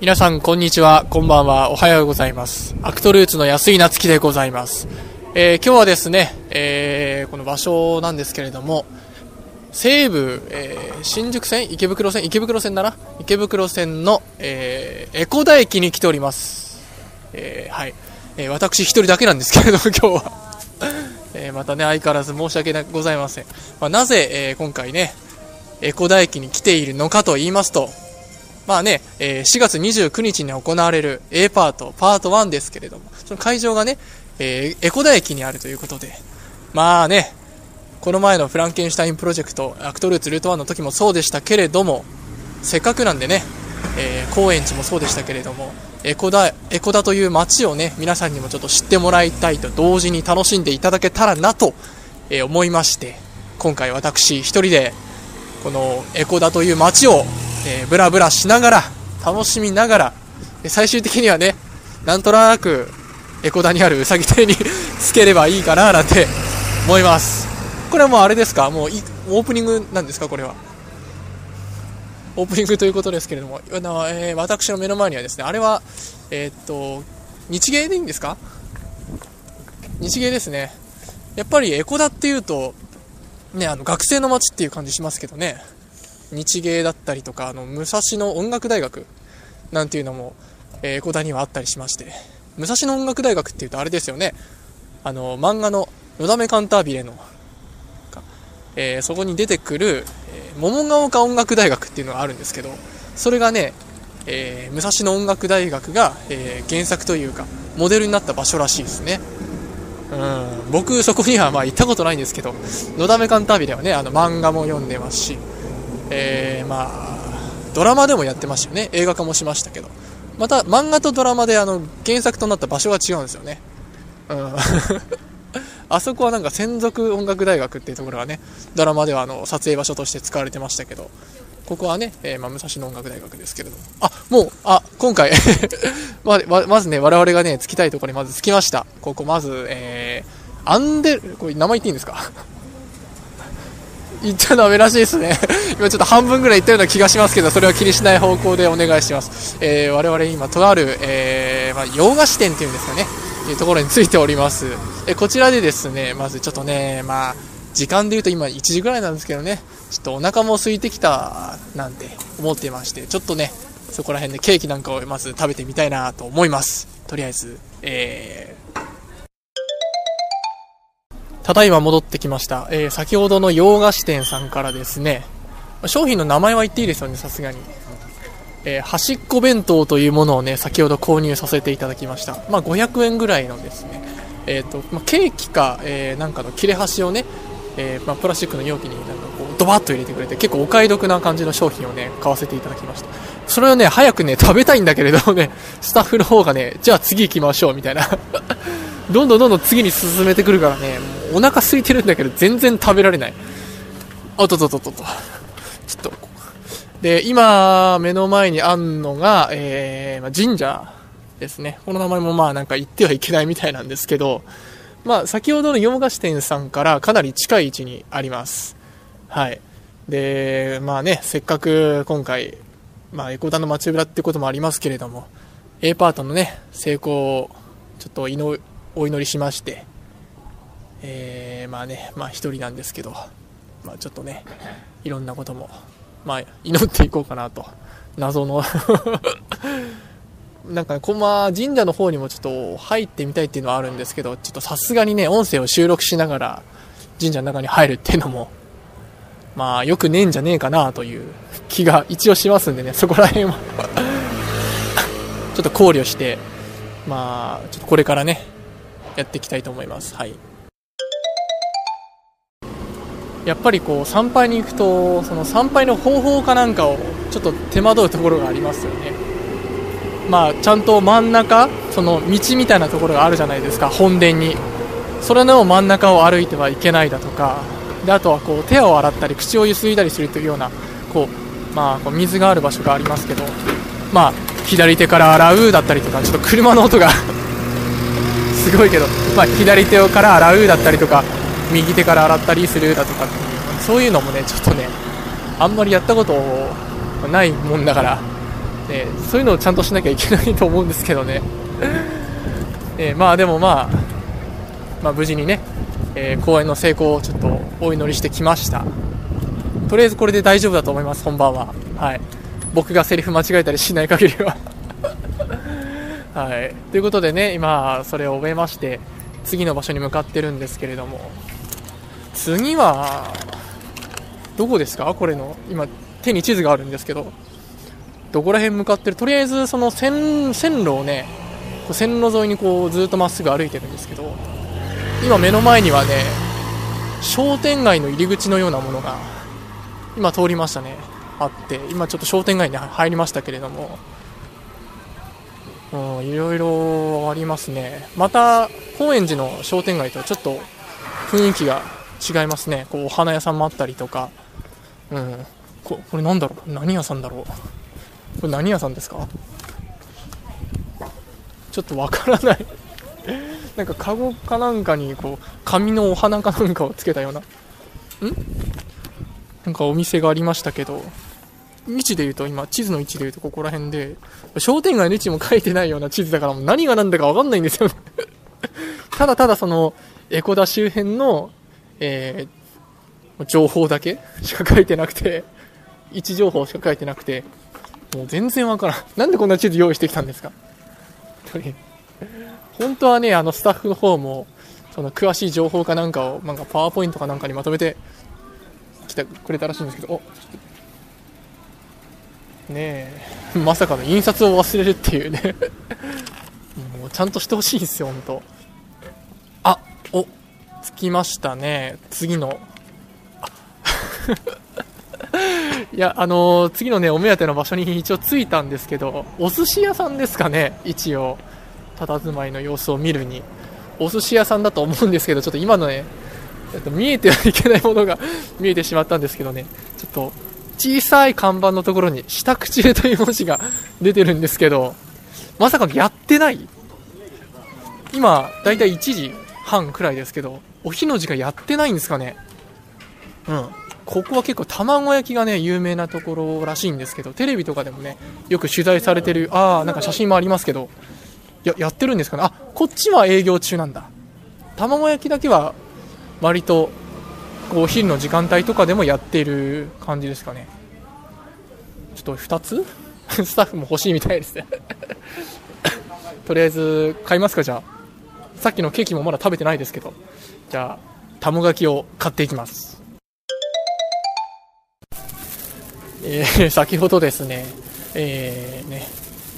皆さん、こんにちは。こんばんは。おはようございます。アクトルーツの安井夏樹でございます。えー今日はですね、えーこの場所なんですけれども、西武、えー新宿線池袋線池袋線だな？池袋線の、えー、江古田駅に来ております。えーはい。えー私一人だけなんですけれども、今日は。えーまたね、相変わらず申し訳ございません。まあ、なぜ、えー今回ね、江古田駅に来ているのかと言いますと、まあね、えー4月29日に行われる A パート、パート1ですけれども、その会場がね、えーエコダ駅にあるということで、まあね、この前のフランケンシュタインプロジェクト、アクトルーツルート1の時もそうでしたけれども、せっかくなんでね、えー高円寺もそうでしたけれども、エコダ、エコダという街をね、皆さんにもちょっと知ってもらいたいと同時に楽しんでいただけたらなと、え思いまして、今回私一人で、このエコダという街を、えーブラブラしながら、楽しみながら、最終的にはね、なんとなく、エコダにあるうさぎ亭につければいいかななんて思います。これはもうあれですか？もうオープニングなんですか？これは。オープニングということですけれども、えー私の目の前にはですね、あれは、えーっと、日芸でいいんですか？日芸ですね。やっぱりエコダっていうと、ね、あの学生の街っていう感じしますけどね、日芸だったりとか、あの武蔵野音楽大学なんていうのも、えーエコダにはあったりしまして、武蔵野音楽大学っていうとあれですよね、あの漫画の「のだめカンタービレの」かえーそこに出てくる、えー桃ヶ丘音楽大学っていうのがあるんですけど、それがね、えー武蔵野音楽大学が、えー原作というか、モデルになった場所らしいですね。うん、僕そこにはまあ行ったことないんですけど、のだめカンタービレはね、あの漫画も読んでますし、えーまあ、ドラマでもやってましたよね。映画化もしましたけど。また、漫画とドラマであの、原作となった場所が違うんですよね。うん。あそこはなんか専属音楽大学っていうところがね、ドラマではあの、撮影場所として使われてましたけど、ここはね、えーまあ、武蔵野音楽大学ですけれども。あ、もう、あ、今回 ま、ままずね、我々がね、着きたいところにまず着きました。ここ、まず、えー、アンデル、これ名前言っていいんですか？言っちゃダメらしいですね。今ちょっと半分ぐらい言ったような気がしますけど、それは気にしない方向でお願いします。えー、我々今、とある、えー、まあ、洋菓子店っていうんですかね、いうところについております。えーこちらでですね、まずちょっとね、まあ、時間で言うと今1時ぐらいなんですけどね、ちょっとお腹も空いてきたなんて思ってまして、ちょっとね、そこら辺でケーキなんかをまず食べてみたいなと思います。とりあえず、えー、ただいま戻ってきました。えー、先ほどの洋菓子店さんからですね、商品の名前は言っていいですよね、さすがに。えー端っこ弁当というものをね、先ほど購入させていただきました。まあ、500円ぐらいのですね、えっ、と、まあ、ケーキか、えーなんかの切れ端をね、えまあ、プラスチックの容器になんかこう、ドバッと入れてくれて、結構お買い得な感じの商品をね、買わせていただきました。それをね、早くね、食べたいんだけれどもね、スタッフの方がね、じゃあ次行きましょう、みたいな。どんどんどんどん次に進めてくるからね、もうお腹空いてるんだけど、全然食べられない。あっとっとっとっとと。ちょっと、で、今、目の前にあんのが、えーま、神社ですね。この名前もまあなんか言ってはいけないみたいなんですけど、まあ先ほどの洋菓子店さんからかなり近い位置にあります。はい。で、まあね、せっかく今回、まあエコダの街裏ってこともありますけれども、A パートのね、成功をちょっと祈お祈りしまして、えー、まあね、まあ一人なんですけど、まあちょっとね、いろんなことも、まあ祈っていこうかなと。謎の なんか、こま神社の方にもちょっと入ってみたいっていうのはあるんですけど、ちょっとさすがにね、音声を収録しながら神社の中に入るっていうのも、まあ、よくねえんじゃねえかなという気が一応しますんでね、そこら辺は ちょっと考慮して、まあ、ちょっとこれからね、やっていきたいと思います。はい。やっぱりこう、参拝に行くと、その参拝の方法かなんかを、ちょっと手間取るところがありますよね。まあ、ちゃんと真ん中、その道みたいなところがあるじゃないですか、本殿に。それの真ん中を歩いてはいけないだとか、であとはこう手を洗ったり口をゆすいだりするというようなこう、まあ、こう水がある場所がありますけど、まあ、左手から洗うだったりとかちょっと車の音がすごいけど、まあ、左手から洗うだったりとか右手から洗ったりするだとかっていうそういうのもねちょっとねあんまりやったことないもんだからえ、そういうのをちゃんとしなきゃいけないと思うんですけどね、え、まあでもまあ、まあ、無事にね、えー、公演の成功をちょっとお祈りしてきました。とりあえずこれで大丈夫だと思います本番は。はい。僕がセリフ間違えたりしない限りは。はい、ということでね今それを終えまして次の場所に向かってるんですけれども。次はどこですか？これの今手に地図があるんですけど。どこら辺向かってる？とりあえずその線線路をね線路沿いにこうずっとまっすぐ歩いてるんですけど。今目の前にはね商店街の入り口のようなものが今通りましたね。あって今ちょっと商店街に入りましたけれども。うんいろいろありますね。また高円寺の商店街とはちょっと雰囲気が違いますね。こうお花屋さんもあったりとか。うん。ここれなんだろう？何屋さんだろう？これ何屋さんですか？ちょっとわからない。なんかカゴかなんかにこう紙のお花かなんかをつけたような。ん？なんかお店がありましたけど。位置で言うと、今、地図の位置で言うとここら辺で、商店街の位置も書いてないような地図だから、もう何が何だかわかんないんですよね。ただただその、エコダ周辺の、えー、情報だけしか書いてなくて、位置情報しか書いてなくて、もう全然わからん。なんでこんな地図用意してきたんですか？本当はね、あのスタッフの方も、その詳しい情報かなんかを、なんかパワーポイントかなんかにまとめて来てくれたらしいんですけど、おちょっとねえ。まさかの印刷を忘れるっていうね。もうちゃんとしてほしいんですよ本当あお着きましたね。次の。いやあのー、次のねお目当ての場所に一応着いたんですけどお寿司屋さんですかね一応。佇まいの様子を見るに。お寿司屋さんだと思うんですけどちょっと今のね見えてはいけないものが見えてしまったんですけどね。ちょっと小さい看板のところに「下口中」という文字が出てるんですけどまさかやってない？今だいたい1時半くらいですけどお日の時間やってないんですかね？うん。ここは結構卵焼きがね有名なところらしいんですけどテレビとかでもねよく取材されてるああなんか写真もありますけどややってるんですかね？あこっちは営業中なんだ。卵焼きだけは割とお昼の時間帯とかでもやっている感じですかね。ちょっと2つ？スタッフも欲しいみたいです。ねとりあえず買いますか？じゃあ。さっきのケーキもまだ食べてないですけど。じゃあ卵焼きを買っていきます。えー、先ほどですね。えー、ね。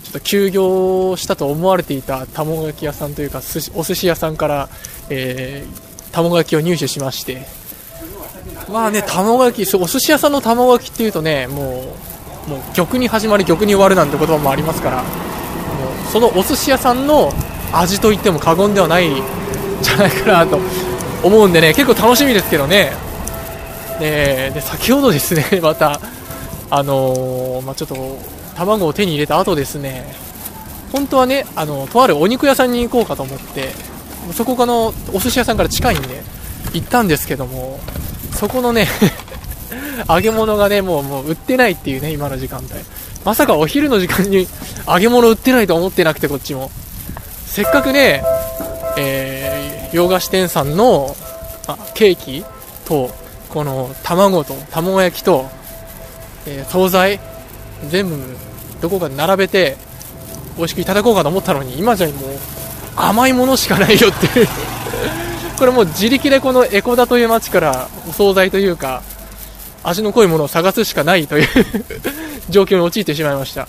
ちょっと休業したと思われていた卵焼き屋さんというかお寿司屋さんから、えー、卵焼きを入手しまして。まあね、卵焼き、お寿司屋さんの卵焼きっていうとね、もう、もう玉に始まり玉に終わるなんて言葉もありますから、もうそのお寿司屋さんの味といっても過言ではないんじゃないかなと思うんでね、結構楽しみですけどね。ねで、先ほどですね、また、あのー、まあ、ちょっと、卵を手に入れた後ですね、本当はね、あの、とあるお肉屋さんに行こうかと思って、そこかのお寿司屋さんから近いんで、行ったんですけども、そこのね 揚げ物がね、もう、もう売ってないっていうね、今の時間帯。まさかお昼の時間に揚げ物売ってないと思ってなくて、こっちも。せっかくね、えー、洋菓子店さんの、あ、ケーキと、この卵と、卵焼きと、えー、惣菜、全部、どこかで並べて、美味しくいただこうかと思ったのに、今じゃもう、甘いものしかないよって これもう自力でこのエコダという街からお惣菜というか、味の濃いものを探すしかないという 状況に陥ってしまいました。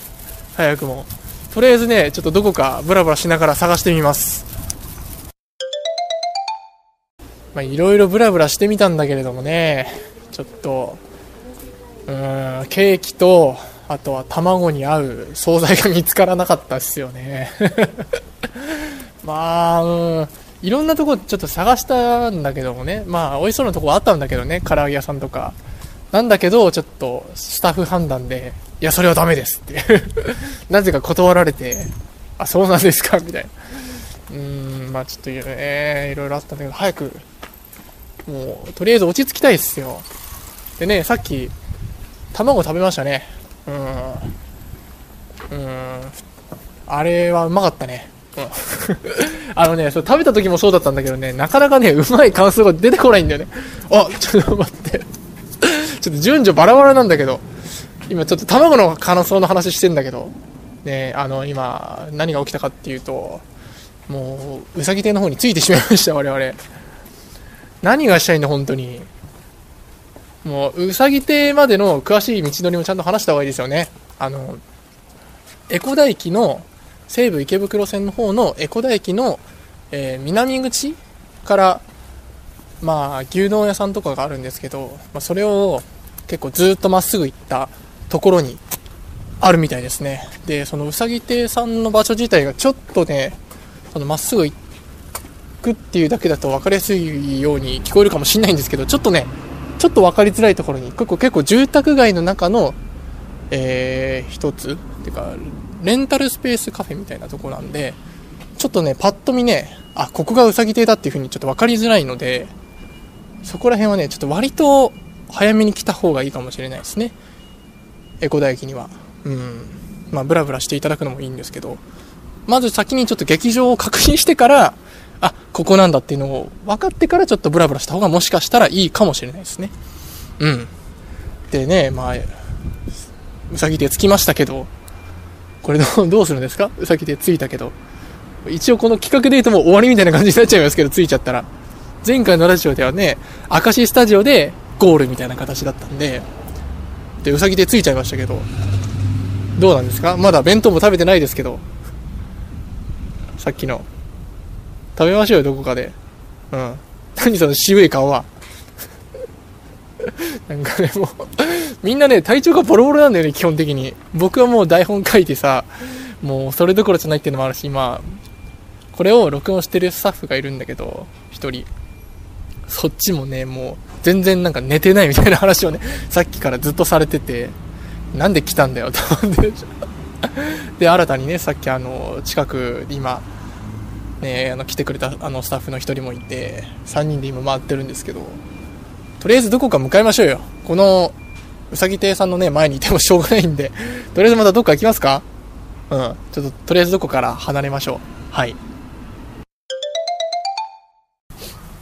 早くも。とりあえずね、ちょっとどこかブラブラしながら探してみます。まあ、いろいろブラブラしてみたんだけれどもね、ちょっと、うん、ケーキと、あとは卵に合う惣菜が見つからなかったですよね。まあ、うん。いろんなとこちょっと探したんだけどもね、まあ、美味しそうなとこあったんだけどね、唐揚げ屋さんとか。なんだけど、ちょっと、スタッフ判断で、いや、それはダメですって なぜか断られて、あ、そうなんですか？みたいな。うーん、まあちょっとね、いろいろあったんだけど、早く、もう、とりあえず落ち着きたいっすよ。でね、さっき、卵食べましたね。うん。うんあれはうまかったね、あのねそれ食べた時もそうだったんだけどねなかなかねうまい感想が出てこないんだよね。あちょっと待って。ちょっと順序バラバラなんだけど。今ちょっと卵の可能性の話してんだけど。ねあの今何が起きたかっていうともううさぎ亭の方についてしまいました我々。何がしたいんだ本当に。もううさぎ亭までの詳しい道のりもちゃんと話した方がいいですよね。あの江古田駅の西武池袋線の方の江古田駅の、えー、南口からまあ牛丼屋さんとかがあるんですけど、まあ、それを結構ずっとまっすぐ行ったところにあるみたいですね。でそのうさぎ亭さんの場所自体がちょっとねそのまっすぐ行くっていうだけだと分かりやすいように聞こえるかもしれないんですけどちょっとねちょっと分かりづらいところに結構結構住宅街の中のえー、一つっていうかレンタルスペースカフェみたいなとこなんでちょっとねパッと見ねあここがうさぎ亭だっていう風にちょっと分かりづらいのでそこら辺はねちょっと割と早めに来た方がいいかもしれないですね。エコダ駅には。うん。まあブラブラしていただくのもいいんですけど。まず先にちょっと劇場を確認してからあここなんだっていうのを分かってからちょっとブラブラした方がもしかしたらいいかもしれないですね。うん。でねまあうさぎ手つきましたけど、これどうするんですか？う さぎ手ついたけど。一応この企画で言うともう終わりみたいな感じになっちゃいますけど、ついちゃったら。前回のラジオではね、明石スタジオでゴールみたいな形だったんで、で、うさぎ手ついちゃいましたけど、どうなんですか？まだ弁当も食べてないですけど、さっきの。食べましょうよ、どこかで。うん。何その渋い顔は。なんかね、もうみんなね、体調がボロボロなんだよね、基本的に。僕はもう台本書いてさ、もうそれどころじゃないっていうのもあるし、今、これを録音してるスタッフがいるんだけど、1人。そっちもね、もう、全然なんか寝てないみたいな話をね、さっきからずっとされてて、なんで来たんだよ、と思って。で、新たにね、さっきあの、近く、今、ね、あの、来てくれたあのスタッフの1人もいて、3人で今回ってるんですけど、とりあえずどこか向かいましょうよ。この、うさぎ亭さんのね、前にいてもしょうがないんで、とりあえずまたどっか行きますか？うん。ちょっと、とりあえずどこから離れましょう。はい。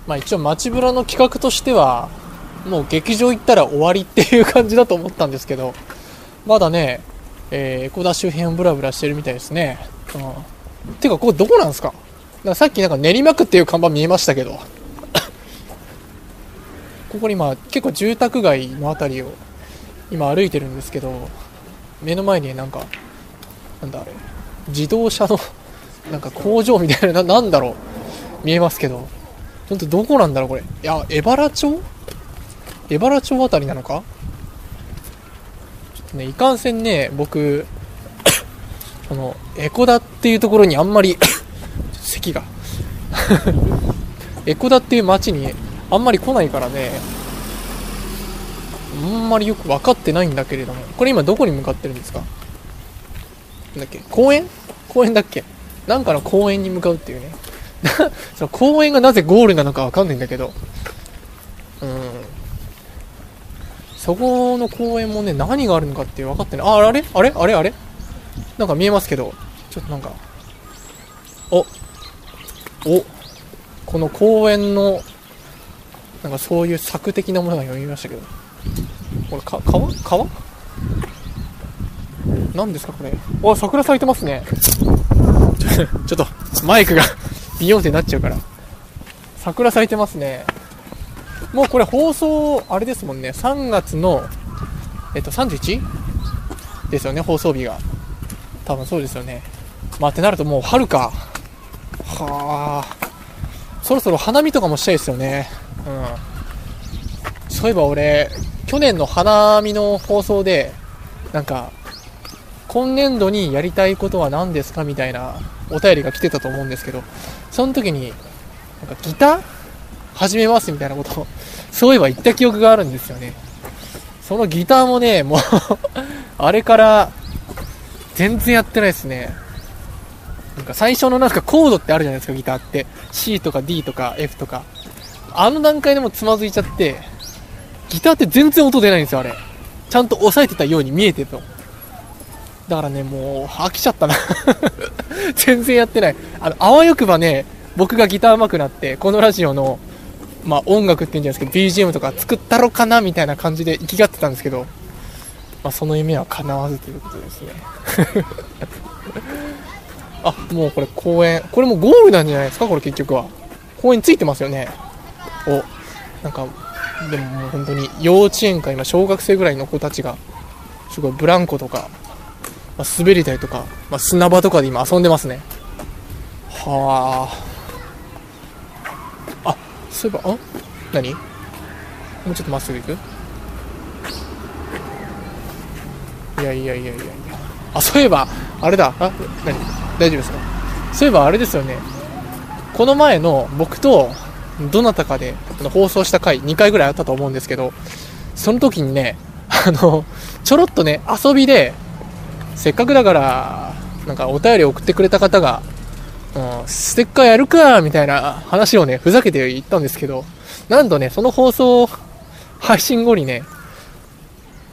まあ一応街ブラの企画としては、もう劇場行ったら終わりっていう感じだと思ったんですけど、まだね、えー、エコダ周辺をブラブラしてるみたいですね。うん。てか、ここどこなんですか？かさっきなんか練馬区っていう看板見えましたけど、ここにまあ結構住宅街の辺りを今歩いてるんですけど目の前になんかなんだあれ自動車の なんか工場みたいななんだろう見えますけど本当どこなんだろうこれ。いや江原町？江原町あたりなのか？ちょっとねいかんせんね僕 そのエコダっていうところにあんまり 席が。エコダっていう街にあんまり来ないからねんまりよく分かってないんだけれども、これ今どこに向かってるんですか？なんだっけ？公園？公園だっけ？なんかの公園に向かうっていうね。その公園がなぜゴールなのかわかんないんだけど、うん。そこの公園もね、何があるのかって分かってない。あ、あれ？あれ？あれ？あれ？なんか見えますけど、ちょっとなんか、お、お、この公園の、なんかそういう策的なものが読みましたけど、これか川？川？何ですかこれ。あ桜咲いてますね。ちょっとマイクが。ビヨンってなっちゃうから。桜咲いてますね。もうこれ放送あれですもんね。3月のえっと 31? ですよね放送日が。多分そうですよね。まあってなるともう春か。はあ。そろそろ花見とかもしたいですよね。うん。そういえば俺、去年の花見の放送で、なんか、今年度にやりたいことは何ですかみたいなお便りが来てたと思うんですけど、その時に、なんかギター？始めますみたいなことを、そういえば言った記憶があるんですよね。そのギターもね、もう あれから、全然やってないですね。なんか最初のなんかコードってあるじゃないですか、ギターって。C とか D とか F とか。あの段階でもつまずいちゃって、ギターって全然音出ないんですよ、あれ。ちゃんと押さえてたように見えてると。だからね、もう飽きちゃったな 全然やってない。あの、あわよくばね、僕がギター上手くなって、このラジオの、まあ、音楽って言うんじゃないですけど、BGM とか作ったろかなみたいな感じで生きがってたんですけど、まあ、その夢は叶わずということですね。あ、もうこれ公園。これもゴールなんじゃないですかこれ結局は。公園ついてますよね。お、なんか、でももう本当に幼稚園か今小学生ぐらいの子たちが、すごいブランコとか、まあ、滑り台とか、まあ、砂場とかで今遊んでますね。はあ。あ、そういえば、あ何？もうちょっとまっすぐ行く？いやいやいやいやいや。あ、そういえば、あれだ。あ、何？大丈夫ですか？そういえばあれですよね。この前の僕とどなたかで放送した回2回ぐらいあったと思うんですけど、その時にね、あの、ちょろっとね、遊びで、せっかくだから、なんかお便り送ってくれた方が、うん、ステッカーやるか、みたいな話をね、ふざけて言ったんですけど、なんとね、その放送配信後にね、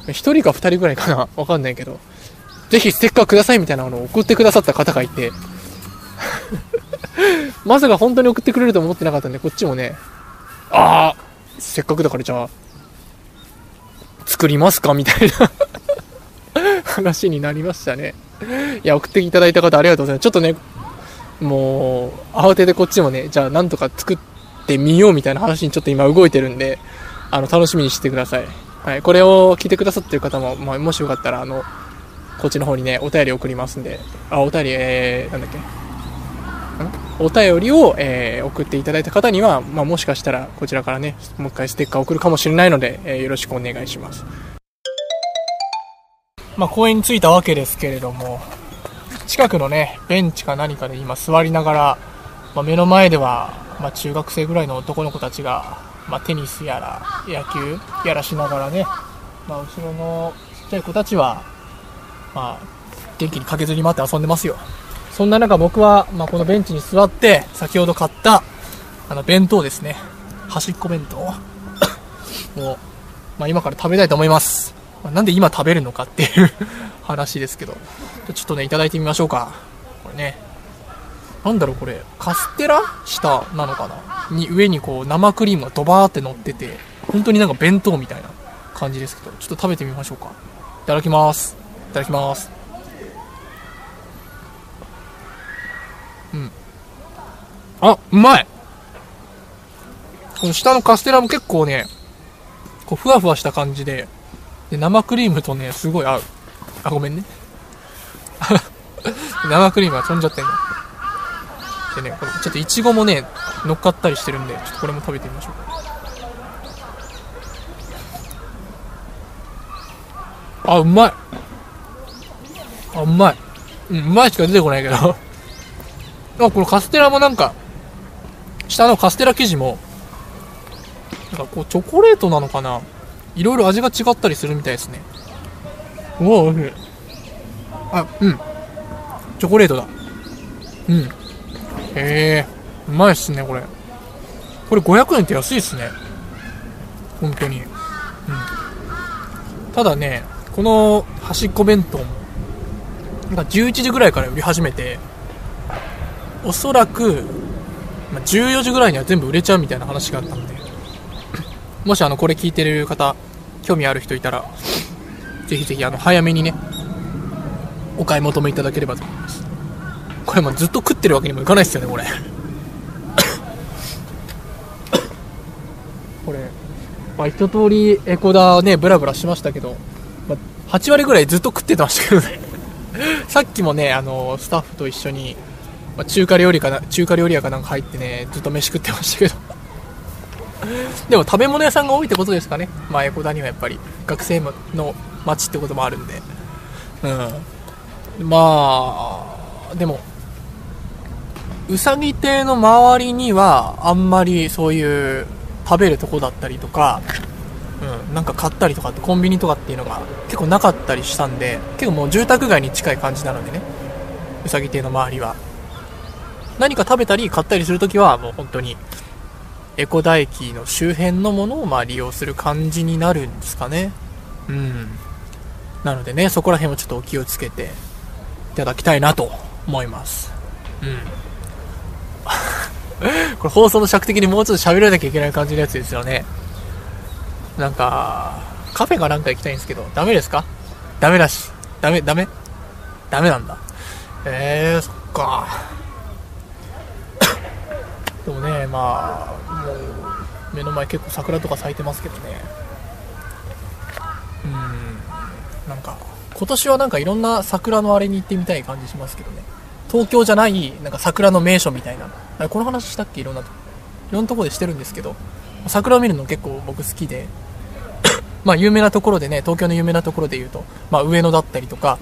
1人か2人ぐらいかなわかんないけど、ぜひステッカーくださいみたいなのを送ってくださった方がいて、まさか本当に送ってくれると思ってなかったんで、こっちもね、ああ、せっかくだからじゃあ、作りますかみたいな 話になりましたね。いや、送っていただいた方ありがとうございます。ちょっとね、もう、慌ててこっちもね、じゃあなんとか作ってみようみたいな話にちょっと今動いてるんで、あの、楽しみにしてください。はい、これを聞いてくださってる方も、まあ、もしよかったら、あの、こっちの方にね、お便り送りますんで、あ、お便り、えー、なんだっけ、お便りを、えー、送っていただいた方には、まあ、もしかしたらこちらからね、もう一回ステッカー送るかもしれないので、えー、よろしくお願いします。まあ、公園に着いたわけですけれども、近くのね、ベンチか何かで今座りながら、まあ、目の前では、まあ、中学生ぐらいの男の子たちが、まあ、テニスやら野球やらしながらね、まあ、後ろのちっちゃい子たちは、まあ、元気に駆けずり回って遊んでますよ。そんな中僕は、まあ、このベンチに座って、先ほど買った、あの、弁当ですね。端っこ弁当 を、まあ、今から食べたいと思います。まあ、なんで今食べるのかっていう 話ですけど。ちょっとね、いただいてみましょうか。これね。なんだろうこれ、カステラ下なのかな？に、上にこう、生クリームがドバーって乗ってて、本当になんか弁当みたいな感じですけど、ちょっと食べてみましょうか。いただきます。いただきます。あ、うまいこの下のカステラも結構ね、こう、ふわふわした感じで、で、生クリームとね、すごい合う。あ、ごめんね。生クリームが飛んじゃってんの。でね、これ、ちょっといちごもね、乗っかったりしてるんで、ちょっとこれも食べてみましょう。あ、うまい。あ、うまい。うん、うまいしか出てこないけど あ、このカステラもなんか、下のカステラ生地も、なんかこう、チョコレートなのかな？いろいろ味が違ったりするみたいですね。うわ、おいしい。あ、うん。チョコレートだ。うん。へえ、うまいっすね、これ。これ500円って安いっすね。本当に。うん。ただね、この端っこ弁当も、なんか11時ぐらいから売り始めて、おそらく、ま14時ぐらいには全部売れちゃうみたいな話があったんで、もしあの、これ聞いてる方、興味ある人いたら、ぜひぜひあの、早めにね、お買い求めいただければと思います。これもずっと食ってるわけにもいかないですよね、これ。これ、まあ、一通りエコダね、ブラブラしましたけど、まあ、8割ぐらいずっと食ってましたけどね。さっきもね、あの、スタッフと一緒に、まあ、中華料理かな、中華料理屋かなんか入ってね、ずっと飯食ってましたけど。でも食べ物屋さんが多いってことですかね。まあ、エコダにはやっぱり学生の街ってこともあるんで。うん。まあ、でも、うさぎ亭の周りにはあんまりそういう食べるとこだったりとか、うん、なんか買ったりとかってコンビニとかっていうのが結構なかったりしたんで、結構もう住宅街に近い感じなのでね、うさぎ亭の周りは。何か食べたり買ったりするときはもう本当にエコダ駅の周辺のものをまあ利用する感じになるんですかね。うん。なのでね、そこら辺をちょっとお気をつけていただきたいなと思います。うん。これ放送の尺的にもうちょっと喋らなきゃいけない感じのやつですよね。なんか、カフェかなんか行きたいんですけど、ダメですか？ダメだし。ダメ、ダメ？ダメなんだ。えー、そっか。でもね、まあ、もう、目の前結構桜とか咲いてますけどね。うん、なんか、今年はなんかいろんな桜のあれに行ってみたい感じしますけどね。東京じゃない、なんか桜の名所みたいな。この話したっけ？いろんなとこ。いろんなとこでしてるんですけど、桜を見るの結構僕好きで、まあ有名なところでね、東京の有名なところで言うと、まあ上野だったりとか、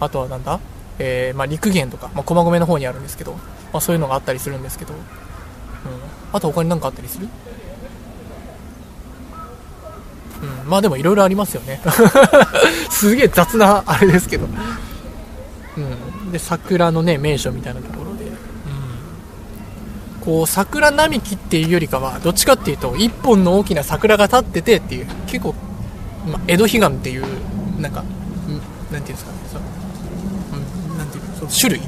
あとはなんだ？えー、まあ陸源とか、まあ駒込の方にあるんですけど、まあそういうのがあったりするんですけど、あと他に何かあったりする？うん、まあでもいろいろありますよね。すげえ雑なあれですけど。うん。で、桜のね、名所みたいなところで。うん。こう、桜並木っていうよりかは、どっちかっていうと、一本の大きな桜が立っててっていう、結構、まあ、江戸彼岸っていう、なんか、なんていうんですかね、その、うん、なんていうその種類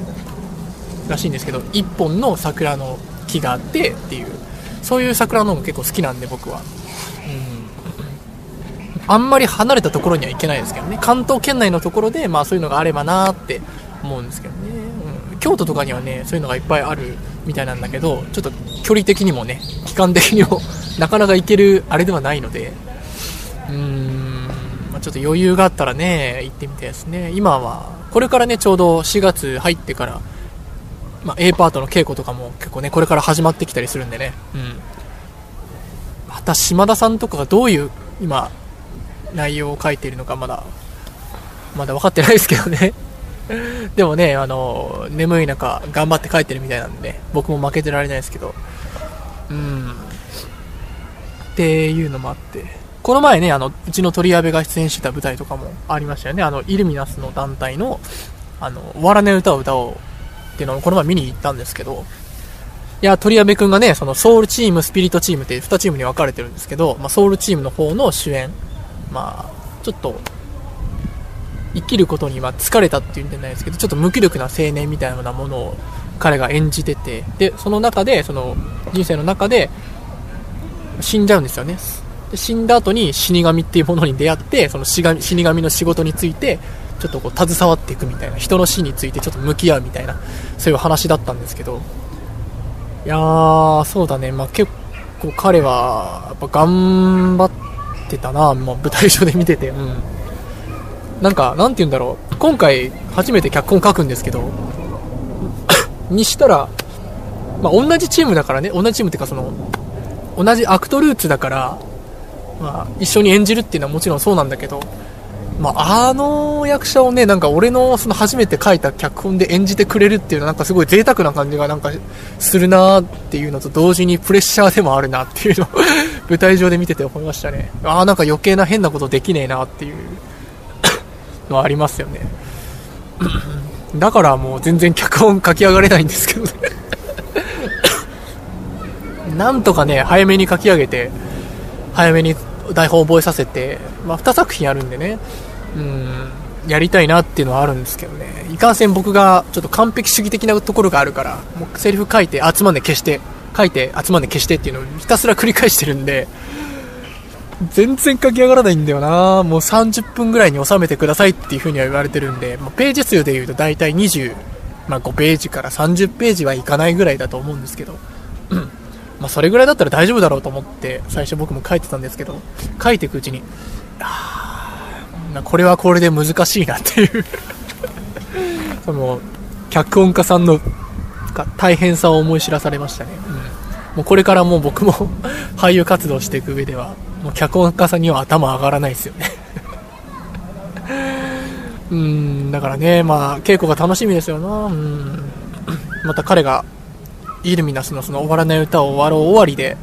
らしいんですけど、一本の桜の木があってっていう、そういう桜の方が結構好きなんで、僕は。うん。あんまり離れたところには行けないですけどね。関東圏内のところで、まあ、そういうのがあればなって思うんですけどね、うん、京都とかにはねそういうのがいっぱいあるみたいなんだけどちょっと距離的にもね期間的にも なかなか行けるあれではないので。うーん、ま、ちょっと余裕があったらね行ってみたいですね。今はこれからねちょうど4月入ってから、まあ、A パートの稽古とかも結構ねこれから始まってきたりするんでね。うん。また島田さんとかがどういう今内容を書いているのかまだ、まだ分かってないですけどね。でもね、あの、眠い中、頑張って書いてるみたいなんで、僕も負けてられないですけど、うん。っていうのもあって、この前ね、あの、うちの鳥矢部が出演してた舞台とかもありましたよね。あの、イルミナスの団体の、あの、終わらない歌を歌おうっていうのをこの前見に行ったんですけど、いや、鳥矢部くんがね、そのソウルチーム、スピリットチームって2チームに分かれてるんですけど、まあ、ソウルチームの方の主演まあ、ちょっと、生きることには疲れたっていうんじゃないですけど、ちょっと無気力な青年みたいなものを彼が演じてて、で、その中で、その人生の中で死んじゃうんですよね。で死んだ後に死神っていうものに出会って、その死神の仕事について、ちょっとこう携わっていくみたいな、人の死についてちょっと向き合うみたいな、そういう話だったんですけど、いやー、そうだね、まあ、結構彼は、やっぱ頑張って、たな、まあ、舞台上で見てて、うん。なんか、なんて言うんだろう。今回、初めて脚本書くんですけど、にしたら、まあ、同じチームだからね、同じチームっていうか、その、同じアクトルーツだから、まあ、一緒に演じるっていうのはもちろんそうなんだけど、まあ、あの役者をね、なんか俺のその初めて書いた脚本で演じてくれるっていうのはなんかすごい贅沢な感じがなんかするなっていうのと同時にプレッシャーでもあるなっていうのを舞台上で見てて思いましたね。あ あ、なんか余計な変なことできねえなっていうのはありますよね。だからもう全然脚本書き上がれないんですけどね なんとかね、早めに書き上げて、早めに台本を覚えさせて、まあ、2作品あるんでね、うん、やりたいなっていうのはあるんですけどね、いかんせん僕がちょっと完璧主義的なところがあるから、もうセリフ書いて、集まんで消して、書いて、集まんで消してっていうのをひたすら繰り返してるんで、全然書き上がらないんだよな。もう30分ぐらいに収めてくださいっていう風には言われてるんで、まあ、ページ数で言うと大体20、まあ、5ページから30ページはいかないぐらいだと思うんですけど、うん。まあ、それぐらいだったら大丈夫だろうと思って最初僕も書いてたんですけど書いていくうちにあこれはこれで難しいなっていう。その脚本家さんの大変さを思い知らされましたね、うん、もうこれからもう僕も 俳優活動していく上ではもう脚本家さんには頭上がらないですよね。うん。だからねまあ稽古が楽しみですよな。うん。また彼がイルミナスのその終わらない歌を終わろう終わりで、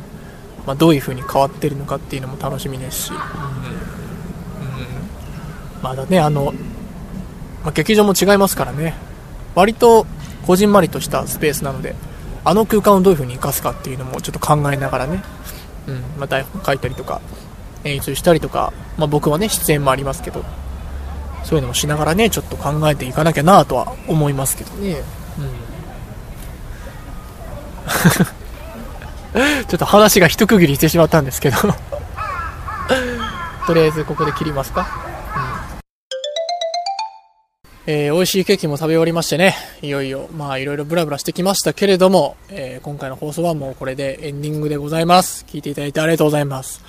まあ、どういう風に変わってるのかっていうのも楽しみですし、うん、まだねあの、まあ、劇場も違いますからね割とこじんまりとしたスペースなのであの空間をどういう風に生かすかっていうのもちょっと考えながらね、うんまあ、台本書いたりとか演出したりとか、まあ、僕はね出演もありますけどそういうのもしながらね、ちょっと考えていかなきゃなとは思いますけどね。うん。ちょっと話が一区切りしてしまったんですけど とりあえずここで切りますか。えー、美味しいケーキも食べ終わりましてね、いよいよ、まあいろいろブラブラしてきましたけれども、えー、今回の放送はもうこれでエンディングでございます。聞いていただいてありがとうございます。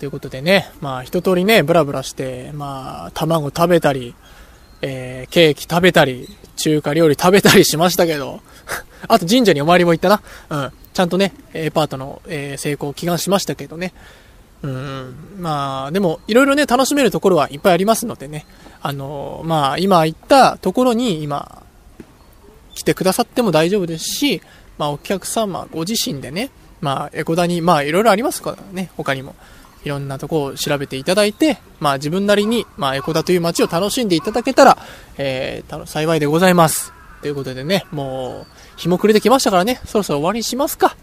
ということでね、まあ一通りね、ブラブラして、まあ卵食べたり、えー、ケーキ食べたり、中華料理食べたりしましたけど、あと神社にお参りも行ったな。うん。ちゃんとね、A パートの、え、成功を祈願しましたけどね。うん。まあ、でも、いろいろね、楽しめるところはいっぱいありますのでね。あの、まあ、今言ったところに、今、来てくださっても大丈夫ですし、まあ、お客様ご自身でね、まあ、エコダに、まあ、いろいろありますからね、他にも。いろんなとこを調べていただいて、まあ自分なりに、まあエコダという街を楽しんでいただけたら、えー、幸いでございます。ということでね、もう、日も暮れてきましたからね、そろそろ終わりにしますか。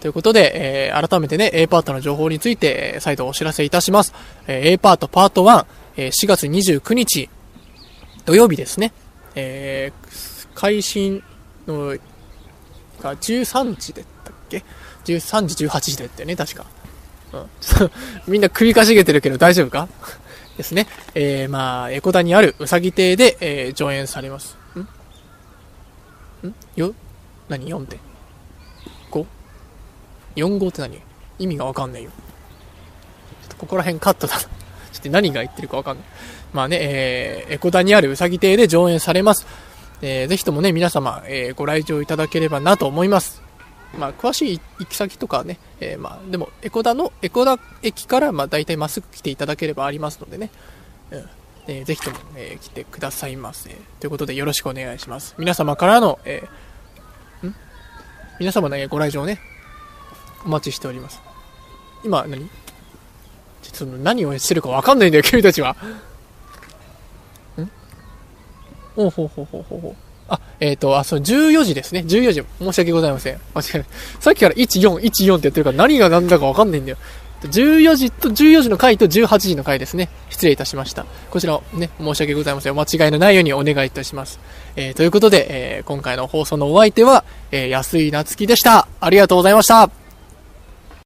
ということで、えー、改めてね、A パートの情報について、再度お知らせいたします。えー、A パートパート1、えー、4月29日、土曜日ですね。えー、会心の、が13時だったっけ ?13 時、18時だったよね、確か。うん。みんな首かしげてるけど大丈夫か？ですね。えー、まあ、エコダにあるうさぎ亭で、えー、上演されます。ん？ん？よ？何 ?4 点？4号って何？意味がわかんないよ。ちょっとここら辺カットだな。ちょっと何が言ってるかわかんない。まあね、えー、エコダにあるうさぎ亭で上演されます。えー、ぜひともね、皆様、えー、ご来場いただければなと思います。まあ、詳しい行き先とかね、えー、まあ、でも、エコダの、エコダ駅から、まあ、大体まっすぐ来ていただければありますのでね、うん。えー、ぜひとも、えー、来てくださいませ。ということで、よろしくお願いします。皆様からの、えー、ん？皆様の、ねご来場ね、お待ちしております。今、何？ちょっと何をしてるかわかんないんだよ、君たちは。ん？ほうほうほうほうほうほう。あ、えっ、ー、と、あ、そう、14時ですね。14時。申し訳ございません。間違えない。さっきから14、14って言ってるから何が何だかわかんないんだよ。14時と、14時の回と18時の回ですね。失礼いたしました。こちらをね、申し訳ございません。お間違いのないようにお願いいたします。えー、ということで、えー、今回の放送のお相手は、えー、安井夏樹でした。ありがとうございました。